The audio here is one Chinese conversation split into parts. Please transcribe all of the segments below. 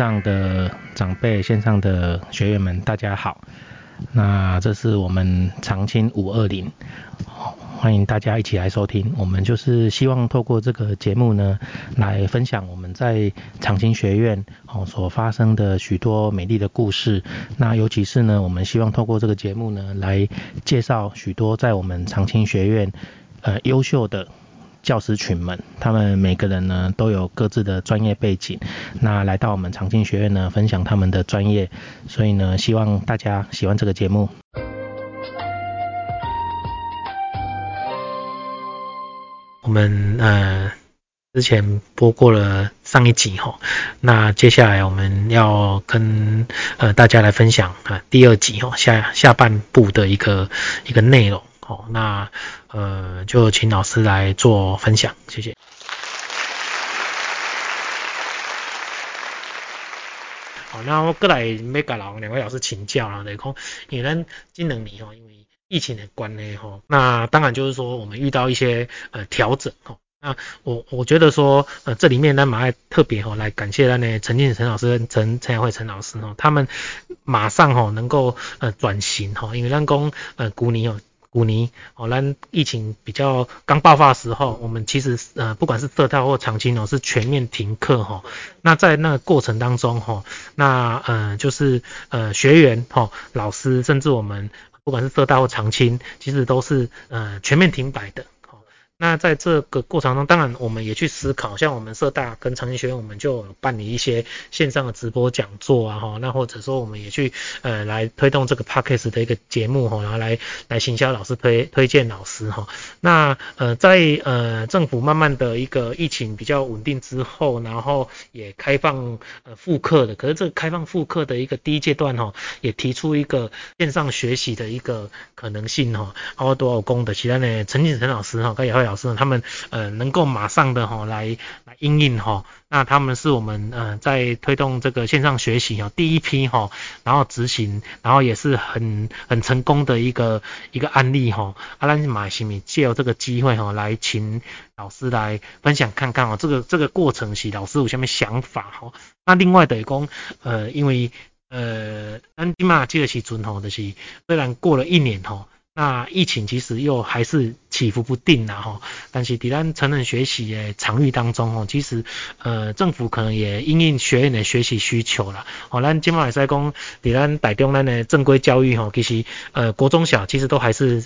上的长辈、线上的学员们，大家好。那这是我们长青五二零，欢迎大家一起来收听。我们就是希望透过这个节目呢，来分享我们在长青学院哦所发生的许多美丽的故事。那尤其是呢，我们希望透过这个节目呢，来介绍许多在我们长青学院呃优秀的。教师群们，他们每个人呢都有各自的专业背景，那来到我们长青学院呢分享他们的专业，所以呢希望大家喜欢这个节目。我们呃之前播过了上一集哈，那接下来我们要跟呃大家来分享啊第二集哈下下半部的一个一个内容。哦，那呃，就请老师来做分享，谢谢。好，那我过来要甲老两位老师请教啦，来讲，因为咱今两年吼，因为疫情的关系吼，那当然就是说我们遇到一些呃调整吼，那我我觉得说呃这里面呢，马爱特别吼来感谢咱的陈进陈老师、陈陈晓慧陈老师吼，他们马上吼能够呃转型吼，因为咱讲呃古年哦。古尼哦，那疫情比较刚爆发的时候，我们其实呃不管是浙大或长青哦，是全面停课哈。那在那个过程当中哈，那呃就是呃学员哈、老师，甚至我们不管是浙大或长青，其实都是呃全面停摆的。那在这个过程中，当然我们也去思考，像我们社大跟长青学院，我们就办理一些线上的直播讲座啊，哈，那或者说我们也去呃来推动这个 podcast 的一个节目哈，然后来来行销老师推推荐老师哈。那呃在呃政府慢慢的一个疫情比较稳定之后，然后也开放呃复课的，可是这开放复课的一个第一阶段哈，也提出一个线上学习的一个可能性哈，包多少功的，其他呢陈景成老师哈，他也会。老师他们呃能够马上的哈来来应应哈，那他们是我们呃在推动这个线上学习哈第一批哈，然后执行，然后也是很很成功的一个一个案例哈。阿兰马西米借由这个机会哈来请老师来分享看看哦，这个这个过程是老师有什么想法哈？那另外的讲呃因为呃安吉玛这个时阵吼就是虽然过了一年吼。那疫情其实又还是起伏不定呐哈，但是在咱成人学习的场域当中吼，其实呃政府可能也因应学院的学习需求啦。哦，咱今嘛也在讲，在咱台中咱的正规教育吼，其实呃国中小其实都还是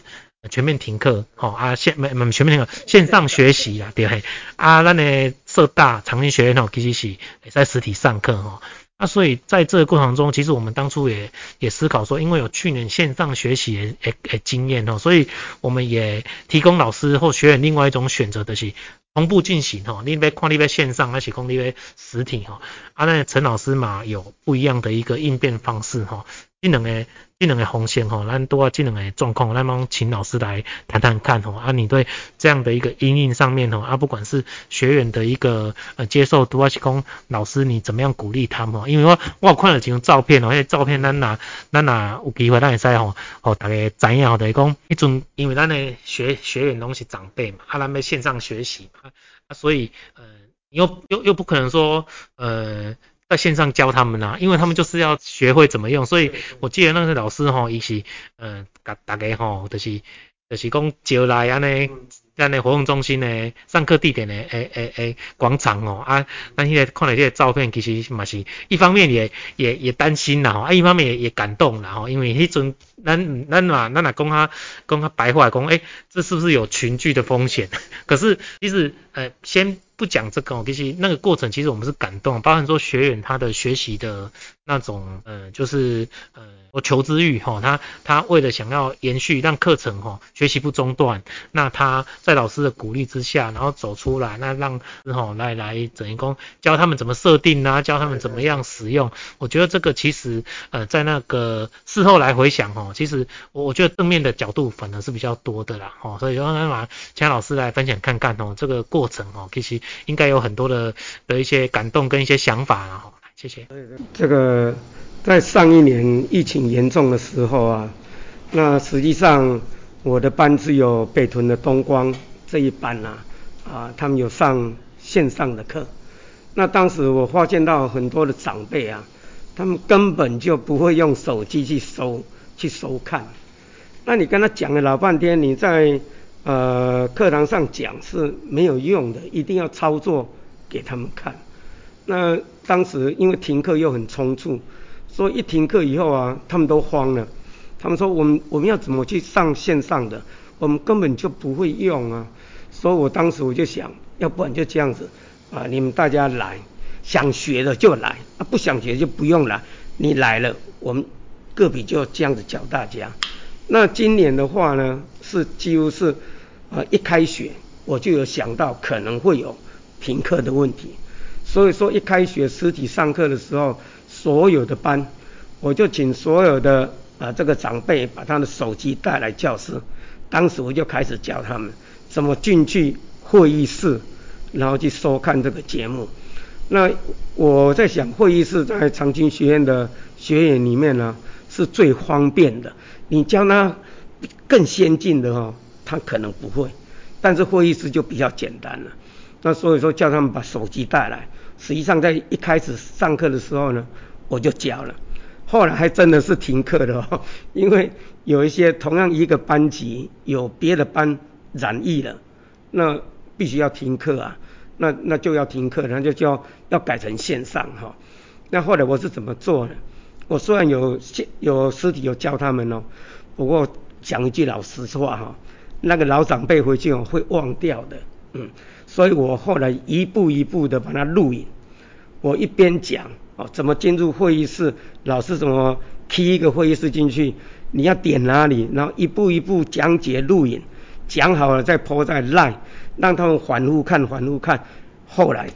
全面停课，吼啊线没没全面停课线上学习啦，对嘿，啊咱的社大长青学院吼，其实是在实体上课吼。那所以在这个过程中，其实我们当初也也思考说，因为有去年线上学习的诶经验哦，所以我们也提供老师或学员另外一种选择的是同步进行哈，你别看你别线上，还是讲你别实体哈。啊，那陈老师嘛有不一样的一个应变方式哈。这两个这两个红线吼，咱都要这两个状况，咱帮请老师来谈谈看吼。啊，你对这样的一个阴影上面吼，啊，不管是学员的一个呃接受，都要去讲老师你怎么样鼓励他们？因为我我看了几张照片哦，那些照片咱拿咱拿有机会咱会使吼，吼大家知影吼，就是讲一种，因为咱的学学员拢是长辈嘛，啊，咱要线上学习嘛，啊，所以呃，又又又不可能说呃。在线上教他们啊，因为他们就是要学会怎么用，所以我记得那个老师哈，一起呃，打打给哈，就是就是讲招来安尼。咱的活动中心的上课地点的诶诶诶广场哦啊，咱现在看了这些照片，其实嘛是一方面也也也担心啦吼，啊一方面也也感动啦吼，因为迄阵咱咱嘛咱若讲他讲他白话讲，诶这是不是有群聚的风险？可是其实呃先不讲这个，其实那个过程其实我们是感动，包含说学员他的学习的那种呃就是呃我求知欲哈，他他为了想要延续让课程哈学习不中断，那他。在老师的鼓励之下，然后走出来，那让之后来来整一工教他们怎么设定啊，教他们怎么样使用。我觉得这个其实呃，在那个事后来回想哦，其实我我觉得正面的角度反而是比较多的啦哦，所以让马请老师来分享看看哦，这个过程哦，其实应该有很多的的一些感动跟一些想法啊，谢谢。这个在上一年疫情严重的时候啊，那实际上。我的班只有北屯的东光这一班呐，啊，他们有上线上的课。那当时我发现到很多的长辈啊，他们根本就不会用手机去收去收看。那你跟他讲了老半天，你在呃课堂上讲是没有用的，一定要操作给他们看。那当时因为停课又很匆促，所以一停课以后啊，他们都慌了。他们说我们我们要怎么去上线上的？我们根本就不会用啊。所以我当时我就想，要不然就这样子啊，你们大家来，想学的就来，啊不想学就不用来。你来了，我们个别就这样子教大家。那今年的话呢，是几乎是啊一开学我就有想到可能会有停课的问题。所以说一开学实体上课的时候，所有的班，我就请所有的啊这个长辈把他的手机带来教室。当时我就开始教他们怎么进去会议室，然后去收看这个节目。那我在想，会议室在长青学院的学员里面呢，是最方便的。你教他更先进的哈，他可能不会。但是会议室就比较简单了。那所以说叫他们把手机带来。实际上在一开始上课的时候呢，我就教了，后来还真的是停课的哦，因为有一些同样一个班级有别的班染疫了，那必须要停课啊，那那就要停课，那就叫要改成线上哈。那后来我是怎么做呢？我虽然有有实体有教他们哦，不过讲一句老实话哈，那个老长辈回去哦会忘掉的，嗯。所以我后来一步一步的把它录影，我一边讲哦，怎么进入会议室，老师怎么踢一个会议室进去，你要点哪里，然后一步一步讲解录影，讲好了再播在 line，让他们反复看反复看，后来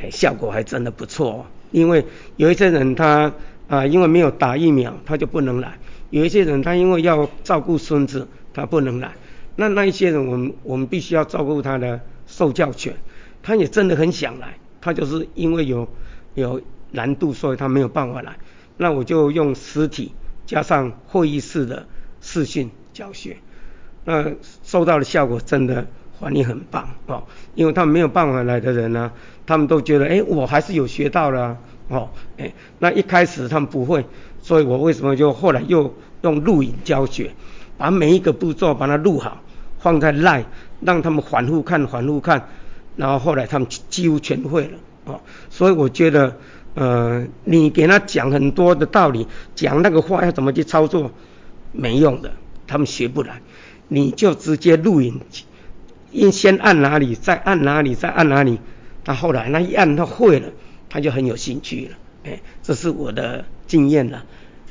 哎效果还真的不错，哦因为有一些人他啊因为没有打疫苗他就不能来，有一些人他因为要照顾孙子他不能来，那那一些人我们我们必须要照顾他的。受教权，他也真的很想来，他就是因为有有难度，所以他没有办法来。那我就用实体加上会议室的视讯教学，那收到的效果真的反应很棒哦。因为他们没有办法来的人呢，他们都觉得哎，我还是有学到了哦，哎，那一开始他们不会，所以我为什么就后来又用录影教学，把每一个步骤把它录好，放在 Line。让他们反复看，反复看，然后后来他们几乎全会了哦。所以我觉得，呃，你给他讲很多的道理，讲那个话要怎么去操作，没用的，他们学不来。你就直接录影，应先按哪里，再按哪里，再按哪里，他后来那一按他会了，他就很有兴趣了。哎，这是我的经验了。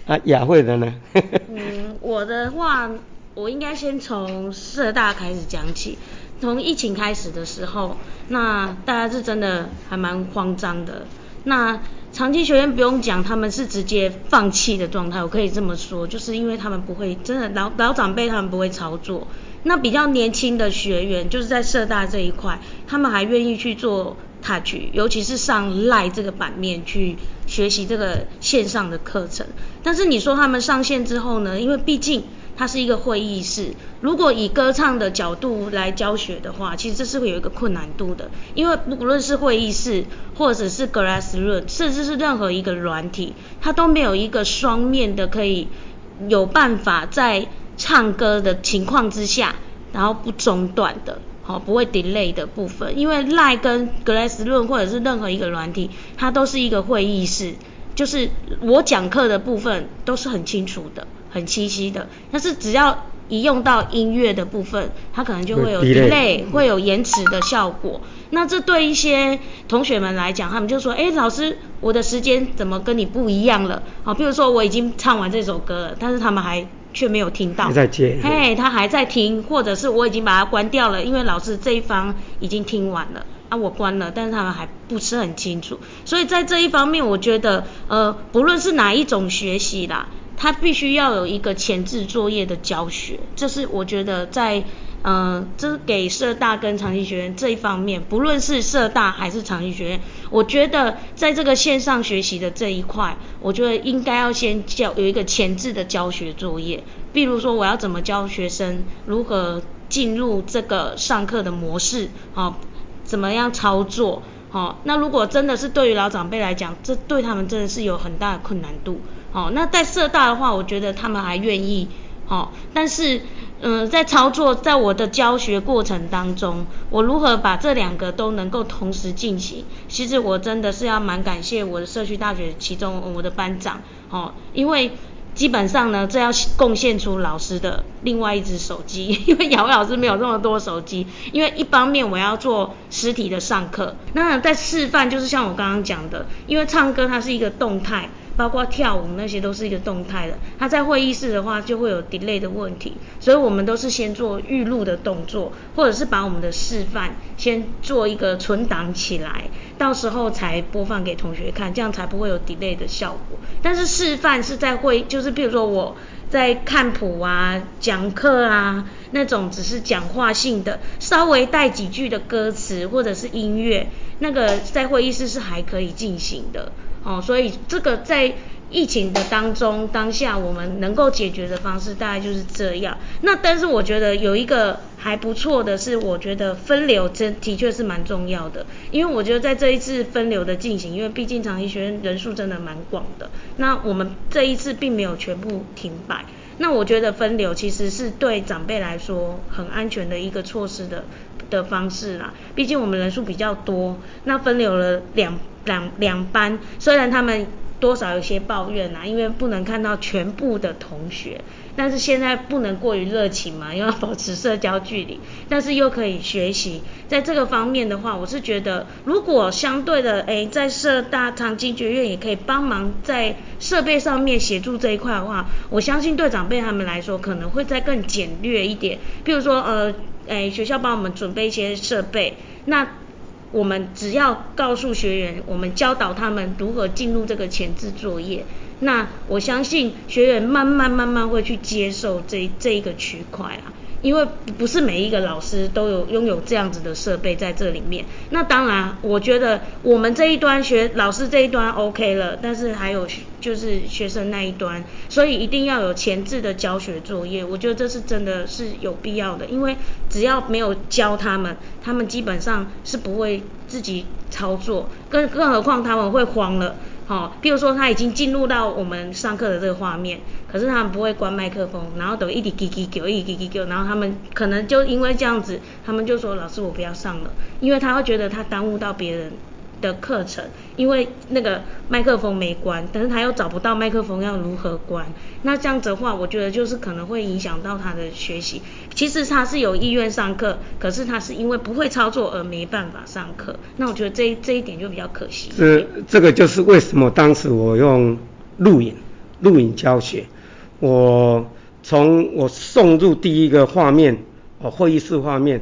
啊，雅慧的呢？嗯，我的话。我应该先从社大开始讲起。从疫情开始的时候，那大家是真的还蛮慌张的。那长期学院不用讲，他们是直接放弃的状态，我可以这么说，就是因为他们不会，真的老老长辈他们不会操作。那比较年轻的学员，就是在社大这一块，他们还愿意去做 touch，尤其是上赖这个版面去学习这个线上的课程。但是你说他们上线之后呢？因为毕竟它是一个会议室，如果以歌唱的角度来教学的话，其实这是会有一个困难度的，因为不论是会议室或者是 Glassroom，甚至是任何一个软体，它都没有一个双面的可以有办法在唱歌的情况之下，然后不中断的，好不会 delay 的部分，因为 Line 跟 Glassroom 或者是任何一个软体，它都是一个会议室，就是我讲课的部分都是很清楚的。很清晰的，但是只要一用到音乐的部分，它可能就会有 delay，会有延迟的效果。那这对一些同学们来讲，他们就说：，哎，老师，我的时间怎么跟你不一样了？好，比如说我已经唱完这首歌了，但是他们还却没有听到。在接。嘿，他还在听，或者是我已经把它关掉了，因为老师这一方已经听完了，啊，我关了，但是他们还不是很清楚。所以在这一方面，我觉得，呃，不论是哪一种学习啦。他必须要有一个前置作业的教学，这是我觉得在，呃，这是给社大跟长期学院这一方面，不论是社大还是长期学院，我觉得在这个线上学习的这一块，我觉得应该要先教有一个前置的教学作业，比如说我要怎么教学生如何进入这个上课的模式，好，怎么样操作。好，那如果真的是对于老长辈来讲，这对他们真的是有很大的困难度。好，那在社大的话，我觉得他们还愿意。好，但是，嗯，在操作，在我的教学过程当中，我如何把这两个都能够同时进行？其实我真的是要蛮感谢我的社区大学其中我的班长。好，因为。基本上呢，这要贡献出老师的另外一只手机，因为雅慧老师没有那么多手机。因为一方面我要做实体的上课，那在示范就是像我刚刚讲的，因为唱歌它是一个动态。包括跳舞那些都是一个动态的，他在会议室的话就会有 delay 的问题，所以我们都是先做预录的动作，或者是把我们的示范先做一个存档起来，到时候才播放给同学看，这样才不会有 delay 的效果。但是示范是在会，就是比如说我在看谱啊、讲课啊那种只是讲话性的，稍微带几句的歌词或者是音乐，那个在会议室是还可以进行的。哦，所以这个在疫情的当中，当下我们能够解决的方式大概就是这样。那但是我觉得有一个还不错的是，我觉得分流真的确是蛮重要的。因为我觉得在这一次分流的进行，因为毕竟长医学院人数真的蛮广的，那我们这一次并没有全部停摆。那我觉得分流其实是对长辈来说很安全的一个措施的的方式啦。毕竟我们人数比较多，那分流了两。两两班，虽然他们多少有些抱怨呐，因为不能看到全部的同学，但是现在不能过于热情嘛，又要保持社交距离，但是又可以学习，在这个方面的话，我是觉得如果相对的，哎，在社大长经学院也可以帮忙在设备上面协助这一块的话，我相信对长辈他们来说可能会再更简略一点，比如说呃，哎，学校帮我们准备一些设备，那。我们只要告诉学员，我们教导他们如何进入这个前置作业，那我相信学员慢慢慢慢会去接受这这一个区块啊。因为不是每一个老师都有拥有这样子的设备在这里面。那当然，我觉得我们这一端学老师这一端 OK 了，但是还有就是学生那一端，所以一定要有前置的教学作业。我觉得这是真的是有必要的，因为只要没有教他们，他们基本上是不会自己操作，更更何况他们会慌了。哦，比如说他已经进入到我们上课的这个画面，可是他们不会关麦克风，然后都一滴叽叽叫，一滴叽叽叫，然后他们可能就因为这样子，他们就说老师我不要上了，因为他会觉得他耽误到别人。的课程，因为那个麦克风没关，但是他又找不到麦克风要如何关，那这样子的话，我觉得就是可能会影响到他的学习。其实他是有意愿上课，可是他是因为不会操作而没办法上课。那我觉得这这一点就比较可惜。这这个就是为什么当时我用录影录影教学，我从我送入第一个画面哦会议室画面，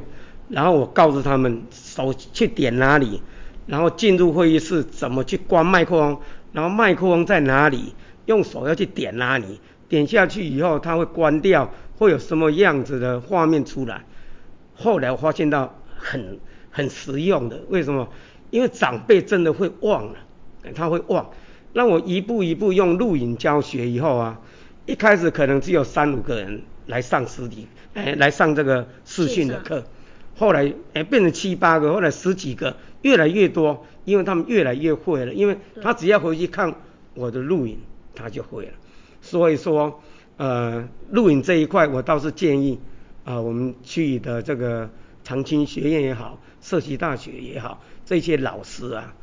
然后我告诉他们手去点哪里。然后进入会议室怎么去关麦克风？然后麦克风在哪里？用手要去点哪里？点下去以后它会关掉，会有什么样子的画面出来？后来我发现到很很实用的，为什么？因为长辈真的会忘了，他会忘。那我一步一步用录影教学以后啊，一开始可能只有三五个人来上实体，哎，来上这个视讯的课。后来哎变成七八个，后来十几个，越来越多，因为他们越来越会了，因为他只要回去看我的录影，他就会了。所以说，呃，录影这一块，我倒是建议啊，我们去的这个长青学院也好，社区大学也好，这些老师啊，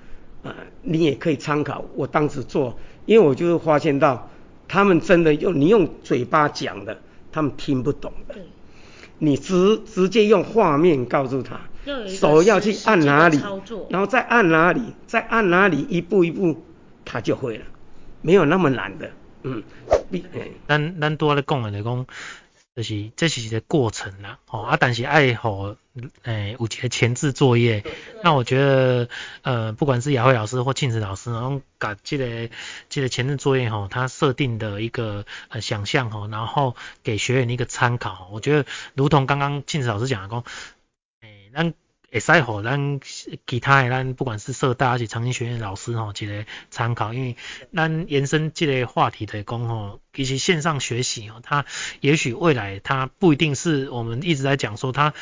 啊，你也可以参考我当时做，因为我就是发现到，他们真的用你用嘴巴讲的，他们听不懂的。你直直接用画面告诉他，手要去按哪里，然后再按哪里，再按哪里，一步一步他就会了，没有那么难的，嗯。咱咱多咧讲的来讲。就是这是一个过程啦，哦啊，但是爱好诶有一个前置作业，那我觉得呃不管是雅慧老师或庆子老师，然后把这个这个前置作业吼，他设定的一个呃想象吼，然后给学员一个参考，我觉得如同刚刚庆子老师讲的讲，诶咱。会使互咱其他的咱不管是社大还是长青学院老师吼，一个参考，因为咱延伸这个话题的讲吼，其实线上学习哦，它也许未来它不一定是我们一直在讲说它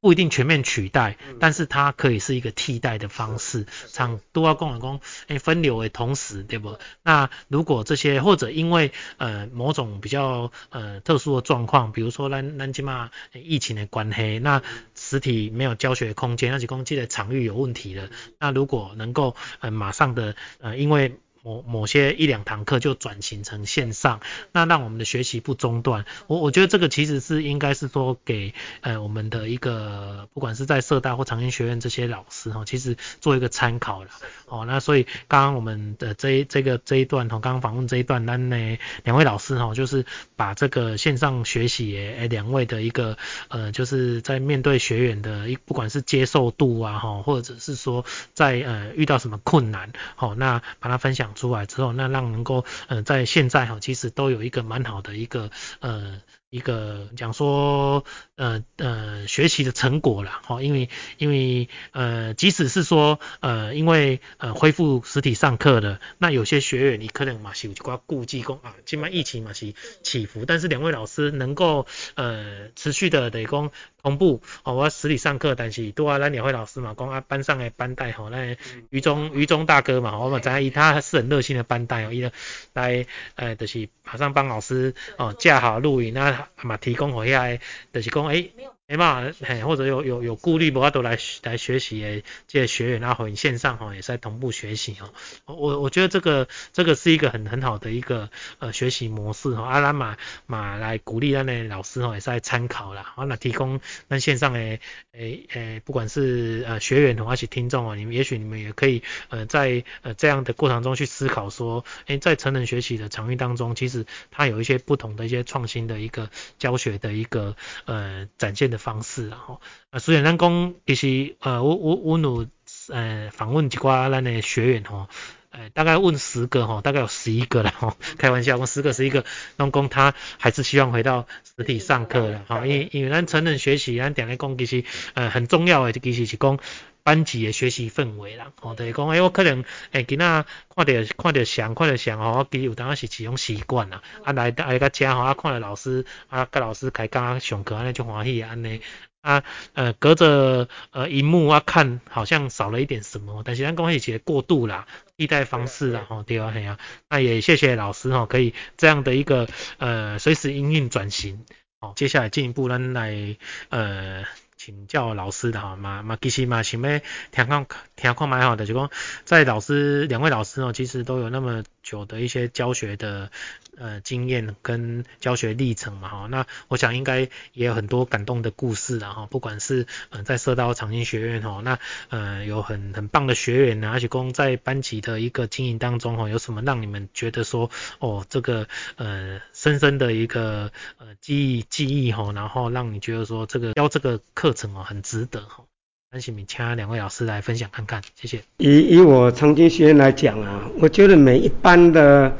不一定全面取代，但是它可以是一个替代的方式。像都要共员工诶分流的同时，对不？那如果这些或者因为呃某种比较呃特殊的状况，比如说咱咱起码疫情的关系，那实体没有教学空间，那几公记的场域有问题了，那如果能够呃马上的呃因为某某些一两堂课就转型成线上，那让我们的学习不中断。我我觉得这个其实是应该是说给呃我们的一个不管是在社大或长兴学院这些老师哈，其实做一个参考了。哦，那所以刚刚我们的这这个这一段哈，刚刚访问这一段，那呢两位老师哈，就是把这个线上学习诶两位的一个呃，就是在面对学员的一不管是接受度啊哈，或者是说在呃遇到什么困难，好，那把它分享。出来之后，那让能够，嗯，在现在哈，其实都有一个蛮好的一个，呃。一个讲说，呃呃，学习的成果了，哈，因为因为呃，即使是说，呃，因为呃恢复实体上课的，那有些学员你可能嘛是有寡顾忌讲啊，今麦疫情嘛是起伏，但是两位老师能够呃持续的得讲同步，哦，我实体上课，但是多啊，咱两位老师嘛，讲啊班上的班带吼，那于中于中大哥嘛，我们在以他是很热心的班带哦，伊呢来呃就是马上帮老师哦架好录影那。嘛，提供互遐个，就是讲，诶。哎嘛，嘿，或者有有有顾虑，不法都来来学习诶，这些学员啊，或线上哈，也是在同步学习哈。我我觉得这个这个是一个很很好的一个呃学习模式哈。阿拉马马来鼓励那的老师哈，也是在参考啦。好，那提供那线上诶诶诶，不管是呃学员同还是听众啊，你们也许你们也可以呃在呃这样的过程中去思考说，诶，在成人学习的场域当中，其实它有一些不同的一些创新的一个教学的一个呃展现的。方式然后啊，虽然咱讲其实呃，我我我有呃访问一寡咱的学员吼，呃大概问十个吼，大概有十一个了吼，开玩笑，问十个十一个，拢讲他还是希望回到实体上课了哈，因因为咱成人学习，咱定来讲其实呃很重要的其实是讲班级的学习氛围啦，吼，就是讲诶我可能诶今仔看着看着像看着像吼，我其实有当时是一种习惯啦，啊来来个遮吼，啊看着老师啊甲老师开讲上课安尼就欢喜安尼，啊呃隔着呃荧幕啊看好像少了一点什么，但是咱讲是一些过渡啦，替代方式啦吼，对啊嘿啊，那也谢谢老师哦，可以这样的一个呃随时应运转型，好，接下来进一步咱来呃。请教老师的哈，嘛嘛其实嘛想要听看听看蛮好的，就讲在老师两位老师哦，其实都有那么。久的一些教学的呃经验跟教学历程嘛哈，那我想应该也有很多感动的故事然后不管是呃在社大长青学院哈，那呃有很很棒的学员呢，而且公在班级的一个经营当中哈，有什么让你们觉得说哦这个呃深深的一个呃记忆记忆哈，然后让你觉得说这个教这个课程哦很值得哈。安喜敏，请两位老师来分享看看，谢谢。以以我长青学院来讲啊，我觉得每一班的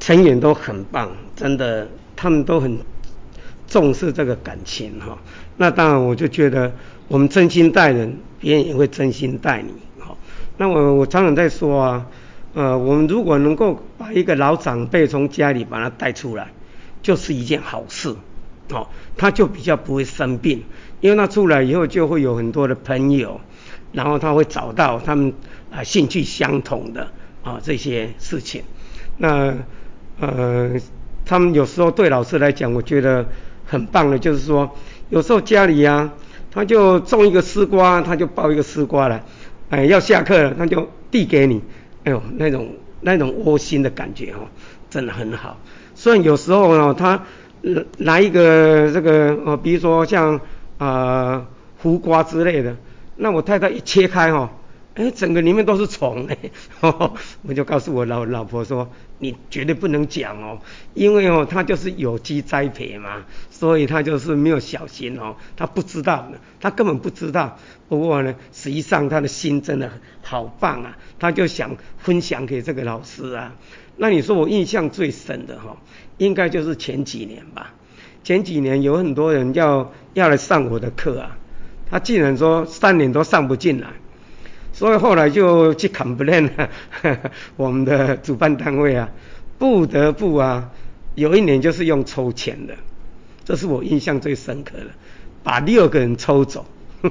成员都很棒，真的，他们都很重视这个感情哈。那当然，我就觉得我们真心待人，别人也会真心待你。好，那我我常常在说啊，呃，我们如果能够把一个老长辈从家里把他带出来，就是一件好事。好，他就比较不会生病，因为他出来以后就会有很多的朋友，然后他会找到他们啊兴趣相同的啊这些事情。那呃，他们有时候对老师来讲，我觉得很棒的，就是说有时候家里啊，他就种一个丝瓜，他就抱一个丝瓜来，哎，要下课了他就递给你，哎呦那种那种窝心的感觉哦，真的很好。虽然有时候呢，他。来一个这个哦，比如说像啊胡瓜之类的，那我太太一切开哈，哎，整个里面都是虫哎，我就告诉我老老婆说，你绝对不能讲哦，因为哦，他就是有机栽培嘛，所以他就是没有小心哦，他不知道，他根本不知道。不过呢，实际上他的心真的好棒啊，他就想分享给这个老师啊。那你说我印象最深的哈？应该就是前几年吧，前几年有很多人要要来上我的课啊，他竟然说三年都上不进来，所以后来就去 complain 我们的主办单位啊，不得不啊，有一年就是用抽签的，这是我印象最深刻的，把六个人抽走，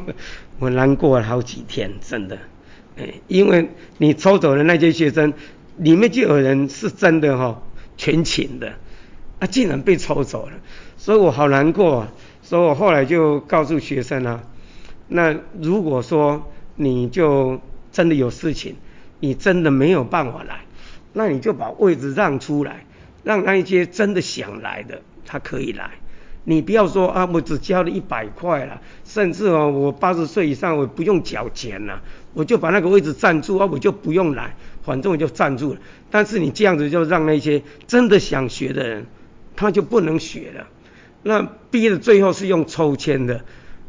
我难过了好几天，真的，哎，因为你抽走的那些学生，里面就有人是真的哈全勤的，啊，竟然被抽走了，所以我好难过，啊。所以我后来就告诉学生啊，那如果说你就真的有事情，你真的没有办法来，那你就把位置让出来，让那一些真的想来的他可以来。你不要说啊，我只交了一百块了，甚至哦，我八十岁以上我不用缴钱了，我就把那个位置占住啊，我就不用来，反正我就占住了。但是你这样子就让那些真的想学的人，他就不能学了。那逼的最后是用抽签的，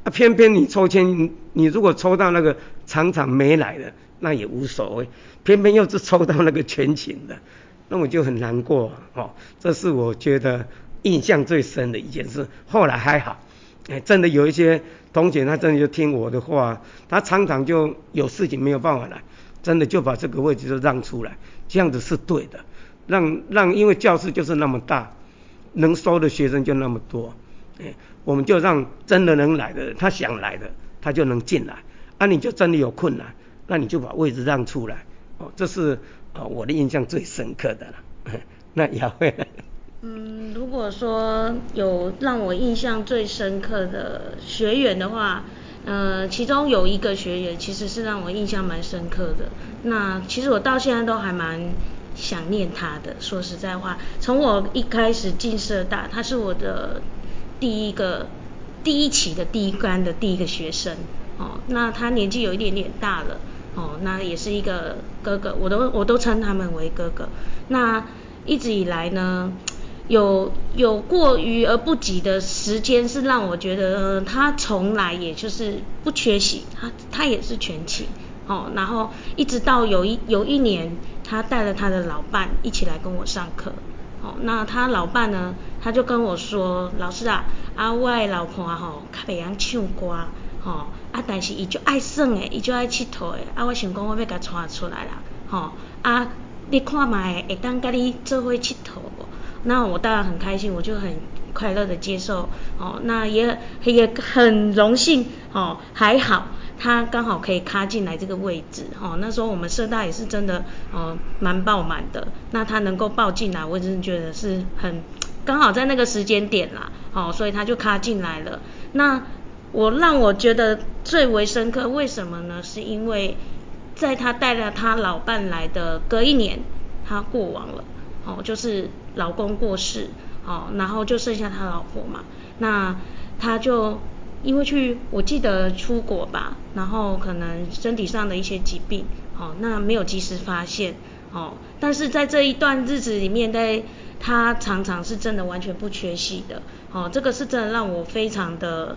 啊，偏偏你抽签，你如果抽到那个常常没来的，那也无所谓，偏偏又是抽到那个全勤的，那我就很难过哦。这是我觉得。印象最深的一件事，后来还好，哎，真的有一些同学他真的就听我的话，他常常就有事情没有办法来，真的就把这个位置就让出来，这样子是对的，让让因为教室就是那么大，能收的学生就那么多，哎，我们就让真的能来的，他想来的他就能进来，啊，你就真的有困难，那你就把位置让出来，哦，这是啊我的印象最深刻的了，那也会。嗯，如果说有让我印象最深刻的学员的话，呃，其中有一个学员其实是让我印象蛮深刻的。那其实我到现在都还蛮想念他的。说实在话，从我一开始进社大，他是我的第一个第一期的第一班的第一个学生。哦，那他年纪有一点点大了。哦，那也是一个哥哥，我都我都称他们为哥哥。那一直以来呢？有有过于而不及的时间，是让我觉得他从来也就是不缺席，他他也是全勤，哦，然后一直到有一有一年，他带了他的老伴一起来跟我上课，哦，那他老伴呢，他就跟我说，老师啊，啊我的老婆吼，较袂晓唱歌，吼，啊但是伊就爱耍诶，伊就爱佚佗诶，啊我想讲我要甲带出来啦，吼，啊你看卖会当甲你做伙佚佗无？那我当然很开心，我就很快乐的接受，哦，那也也很荣幸，哦，还好他刚好可以卡进来这个位置，哦，那时候我们社大也是真的，哦，蛮爆满的，那他能够报进来，我真的觉得是很刚好在那个时间点啦，哦，所以他就卡进来了。那我让我觉得最为深刻，为什么呢？是因为在他带了他老伴来的隔一年，他过往了。哦，就是老公过世，哦，然后就剩下他老婆嘛，那他就因为去，我记得出国吧，然后可能身体上的一些疾病，哦，那没有及时发现，哦，但是在这一段日子里面，在他常常是真的完全不缺席的，哦，这个是真的让我非常的。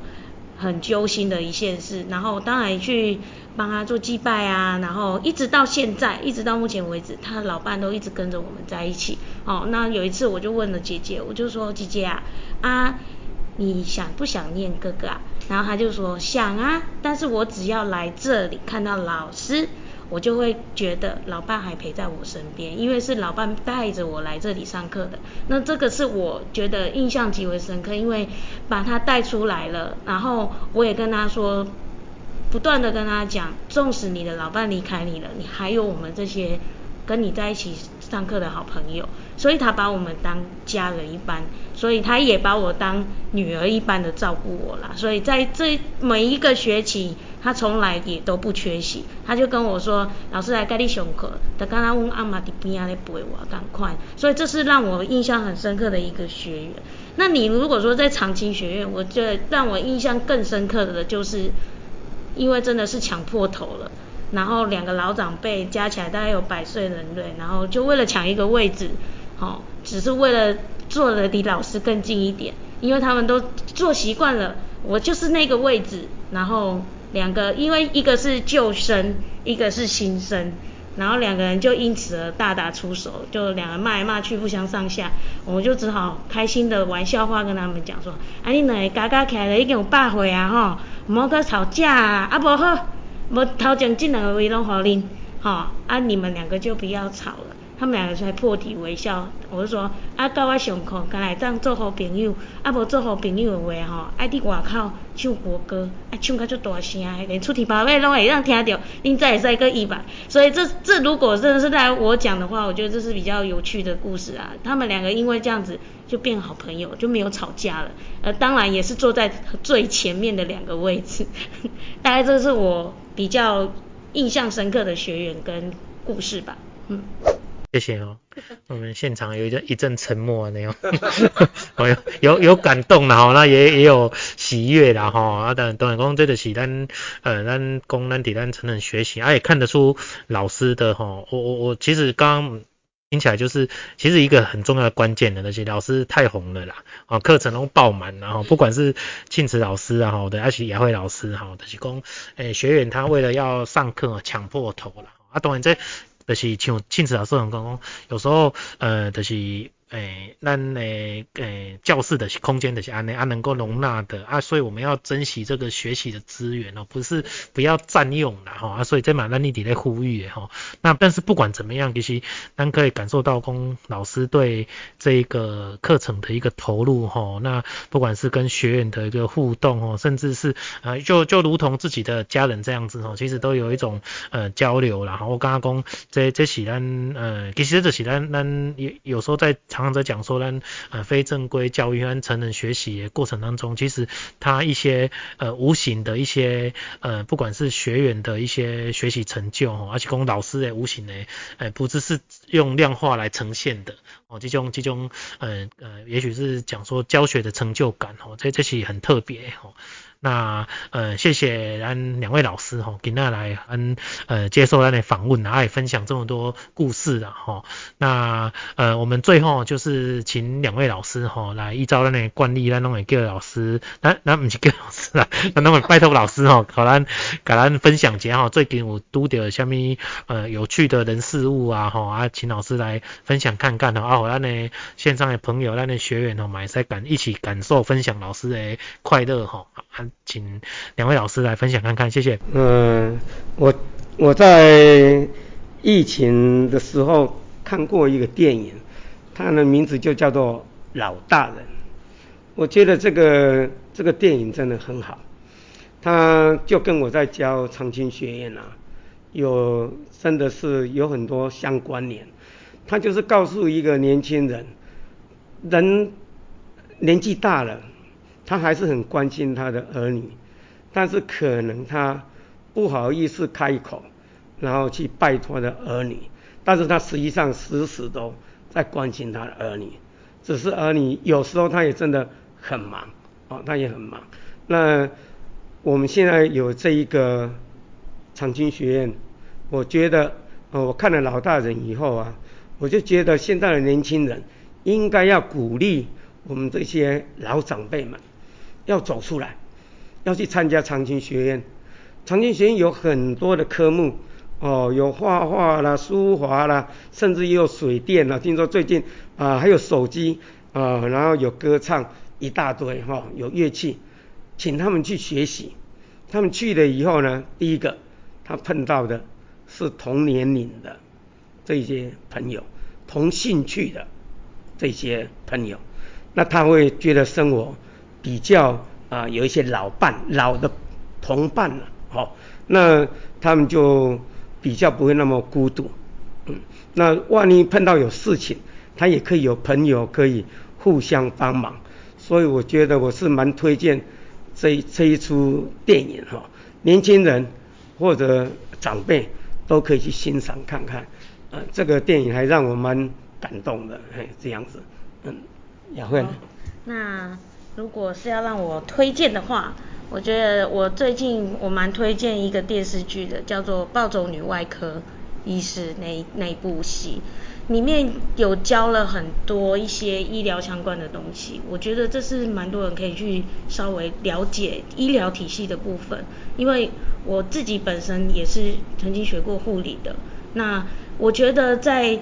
很揪心的一件事，然后当然去帮他做祭拜啊，然后一直到现在，一直到目前为止，他的老伴都一直跟着我们在一起。哦，那有一次我就问了姐姐，我就说姐姐啊，啊，你想不想念哥哥啊？然后他就说想啊，但是我只要来这里看到老师。我就会觉得老伴还陪在我身边，因为是老伴带着我来这里上课的。那这个是我觉得印象极为深刻，因为把他带出来了，然后我也跟他说，不断的跟他讲，纵使你的老伴离开你了，你还有我们这些跟你在一起上课的好朋友，所以他把我们当家人一般，所以他也把我当女儿一般的照顾我啦。所以在这每一个学期。他从来也都不缺席，他就跟我说：“老师来盖你上课，他刚刚问阿妈的边啊来陪我，赶快。”所以这是让我印象很深刻的一个学员。那你如果说在长青学院，我觉得让我印象更深刻的就是，因为真的是抢破头了，然后两个老长辈加起来大概有百岁人类，然后就为了抢一个位置，好，只是为了坐的离老师更近一点，因为他们都坐习惯了，我就是那个位置，然后。两个，因为一个是旧生，一个是新生，然后两个人就因此而大打出手，就两个骂来骂去，不相上下。我就只好开心的玩笑话跟他们讲说：，啊，你两个加加起来已经有百岁啊，吼，唔好搁吵架啊，啊不好，我头前这两个位拢好恁，吼，啊你们两个就不要吵了。他们两个才破涕为笑。我就说，啊，到我上课，敢来当做好朋友，啊，无做好朋友的话吼，爱伫外口唱国歌，啊，唱甲足大声，连出题宝贝拢会让听到，恁再会使个一百。所以这这如果真的是在我讲的话，我觉得这是比较有趣的故事啊。他们两个因为这样子就变好朋友，就没有吵架了。呃，当然也是坐在最前面的两个位置。大概这是我比较印象深刻的学员跟故事吧。嗯，谢谢哦。我们现场有一阵一阵沉默那样，有有有感动啦吼，那也也有喜悦啦吼，啊当然当然讲这个是咱呃咱讲咱伫咱成人学习，啊也看得出老师的吼，我我我其实刚听起来就是其实一个很重要的关键的那些老师太红了啦，啊课程都爆满然后不管是庆慈老师啊哈的，而且雅慧老师哈，就是讲诶学员他为了要上课抢破头了，啊当然这。就是像庆慈老师讲讲，有时候呃，就是。诶，咱诶诶教室的空间的是安内啊能够容纳的啊，所以我们要珍惜这个学习的资源哦，不是不要占用了哈啊，所以这嘛咱你伫咧呼吁哈。那但是不管怎么样，其实咱可以感受到公老师对这个课程的一个投入哈。那不管是跟学员的一个互动哦，甚至是啊就就如同自己的家人这样子哦，其实都有一种呃交流啦。我刚刚讲这这是咱呃，其实这是咱咱有有时候在。常常在讲说呢，呃，非正规教育和成人学习过程当中，其实他一些呃无形的一些呃，不管是学员的一些学习成就，而且跟老师的无形的，呃，不只是用量化来呈现的，哦，这种这种呃呃，也许是讲说教学的成就感，哦，这这是很特别，哦。那呃，谢谢咱两位老师哈，今天来嗯呃接受咱的访问，然后也分享这么多故事的哈。那呃，我们最后就是请两位老师哈来依照咱的惯例，咱拢会叫老师，那那不是叫老师啦，那拢会拜托老师哈，可咱给咱分享一下哈，最近有拄到什么呃有趣的人事物啊哈啊，请老师来分享看看啊，咱的线上的朋友，咱的学员哦，买在感一起感受分享老师的快乐哈。请两位老师来分享看看，谢谢。嗯，我我在疫情的时候看过一个电影，它的名字就叫做《老大人》。我觉得这个这个电影真的很好，它就跟我在教长青学院啊，有真的是有很多相关联。他就是告诉一个年轻人，人年纪大了。他还是很关心他的儿女，但是可能他不好意思开口，然后去拜托的儿女，但是他实际上时时都在关心他的儿女，只是儿女有时候他也真的很忙，哦，他也很忙。那我们现在有这一个长青学院，我觉得，哦，我看了老大人以后啊，我就觉得现在的年轻人应该要鼓励我们这些老长辈们。要走出来，要去参加长青学院。长青学院有很多的科目，哦，有画画啦、书法啦，甚至也有水电啦。听说最近啊，还有手机啊，然后有歌唱一大堆哈，有乐器，请他们去学习。他们去了以后呢，第一个他碰到的是同年龄的这些朋友，同兴趣的这些朋友，那他会觉得生活。比较啊，有一些老伴、老的同伴了，好，那他们就比较不会那么孤独，嗯，那万一碰到有事情，他也可以有朋友可以互相帮忙，所以我觉得我是蛮推荐这这一出电影哈，年轻人或者长辈都可以去欣赏看看，呃，这个电影还让我蛮感动的，嘿，这样子，嗯，雅慧，那。如果是要让我推荐的话，我觉得我最近我蛮推荐一个电视剧的，叫做《暴走女外科医师》那那部戏，里面有教了很多一些医疗相关的东西，我觉得这是蛮多人可以去稍微了解医疗体系的部分，因为我自己本身也是曾经学过护理的，那我觉得在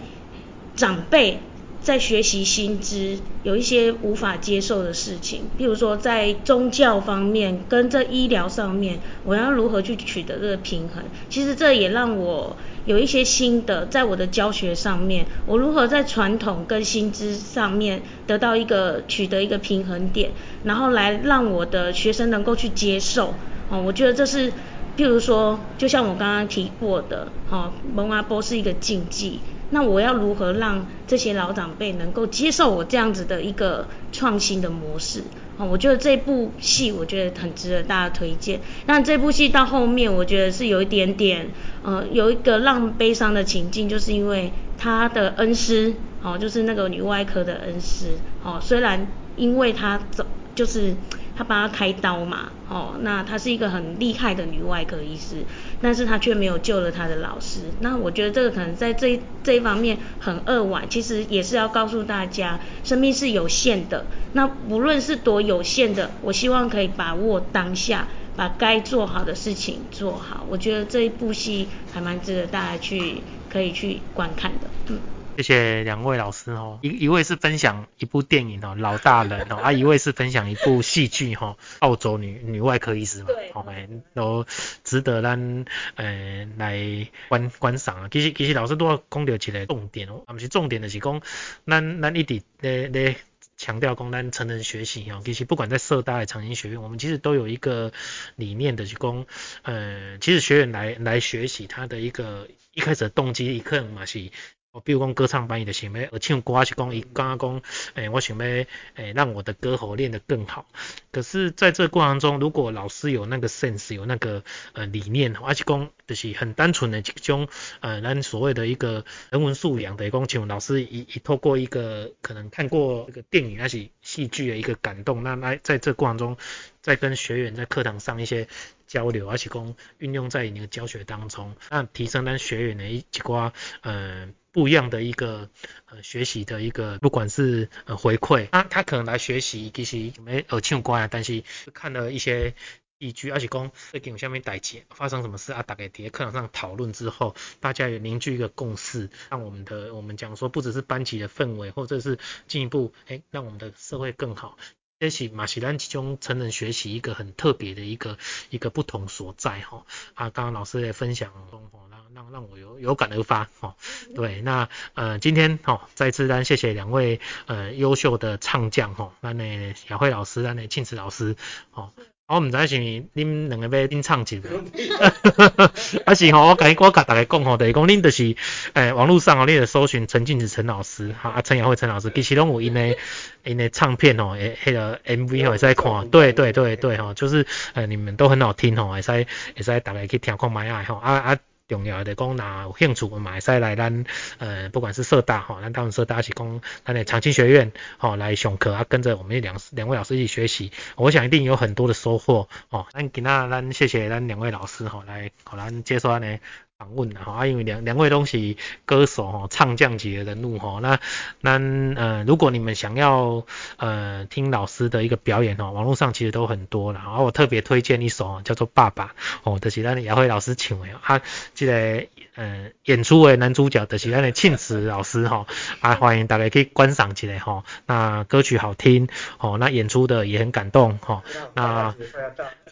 长辈。在学习新知，有一些无法接受的事情，譬如说在宗教方面跟这医疗上面，我要如何去取得这个平衡？其实这也让我有一些心得，在我的教学上面，我如何在传统跟新知上面得到一个取得一个平衡点，然后来让我的学生能够去接受。哦，我觉得这是，譬如说，就像我刚刚提过的，哦，蒙阿波是一个禁忌。那我要如何让这些老长辈能够接受我这样子的一个创新的模式？哦，我觉得这部戏我觉得很值得大家推荐。那这部戏到后面，我觉得是有一点点，呃，有一个让悲伤的情境，就是因为他的恩师，哦，就是那个女外科的恩师，哦，虽然因为他走，就是。他帮他开刀嘛，哦，那她是一个很厉害的女外科医师，但是她却没有救了她的老师。那我觉得这个可能在这这一方面很扼腕，其实也是要告诉大家，生命是有限的。那无论是多有限的，我希望可以把握当下，把该做好的事情做好。我觉得这一部戏还蛮值得大家去可以去观看的，嗯。谢谢两位老师哦，一一位是分享一部电影哦，老大人哦，啊一位是分享一部戏剧哈，澳洲女女外科医师嘛，好诶，都值得咱呃来观观赏啊。其实其实老师都要讲到一个重点哦，啊不是重点的是讲，咱咱一直咧咧强调讲咱成人学习哦，其实不管在社大长兴学院，我们其实都有一个理念的，去讲呃，其实学员来来学习他的一个一开始的动机，可能嘛是。哦，比如讲歌唱班，伊就想要唱歌，是讲伊刚刚讲，诶，我想要诶让我的歌喉练得更好。可是在这过程中，如果老师有那个 sense，有那个呃理念，而且讲就是很单纯的一种呃咱所谓的一个人文素养的讲，像老师以以透过一个可能看过一个电影还是戏剧的一个感动，那那在这过程中，在跟学员在课堂上一些交流，而且讲运用在你的教学当中，那提升咱学员的一几挂呃。不一样的一个呃学习的一个，不管是呃回馈，他他可能来学习其实没耳听关啊，但是看了一些依据，而且讲在给我下面代接发生什么事啊，大概在课堂上讨论之后，大家也凝聚一个共识，让我们的我们讲说不只是班级的氛围，或者是进一步哎让我们的社会更好。这是马西兰其中成人学习一个很特别的一个一个不同所在哈啊，刚刚老师也分享中哦，让让让我有有感而发哈，对，那呃今天哈再次单谢谢两位呃优秀的唱将哈，那呢小慧老师，那呢庆慈老师哦。我毋知是恁两个要恁唱一个，啊是吼，我甲我甲大家讲吼，就是讲恁就是诶网络上吼，你著搜寻陈静子陈老师，哈啊陈雅慧陈老师，其实拢有因诶因诶唱片吼，诶迄个 MV 吼会使看，对对对对吼，就是呃你们都很好听吼，会使会使大家去听看买下吼，啊啊。重要的讲，若有兴趣，嘛会使来咱呃，不管是社大吼，咱当然社大是讲咱的长青学院吼来上课啊，跟着我们两两位老师一起学习，我想一定有很多的收获哦。那今仔咱谢谢咱两位老师吼来，好咱接受咱的。访问哈啊，因为两两位都是歌手哈，唱将级的人物哈。那那呃，如果你们想要呃听老师的一个表演哦，网络上其实都很多了。然后我特别推荐一首叫做《爸爸》哦，就是咱雅慧老师请的啊，这个呃演出为男主角的是咱的庆慈老师哈啊，欢迎大家可以观赏起来哈。那歌曲好听哦，那演出的也很感动哈。那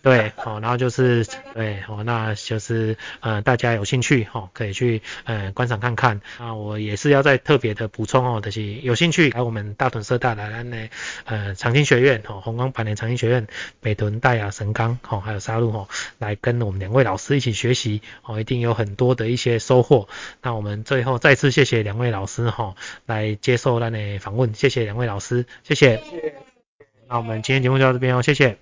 对，哦，然后就是对，哦，那就是呃大家有兴趣哈，可以去呃观赏看看。啊，我也是要再特别的补充哦，就是有兴趣来我们大屯社大来咱的呃长青学院哦，红光百年长青学院，北屯大雅神冈哦，还有沙鹿哦，来跟我们两位老师一起学习哦，一定有很多的一些收获。那我们最后再次谢谢两位老师哈，来接受咱的访问，谢谢两位老师，谢谢。那我们今天节目就到这边哦，谢谢。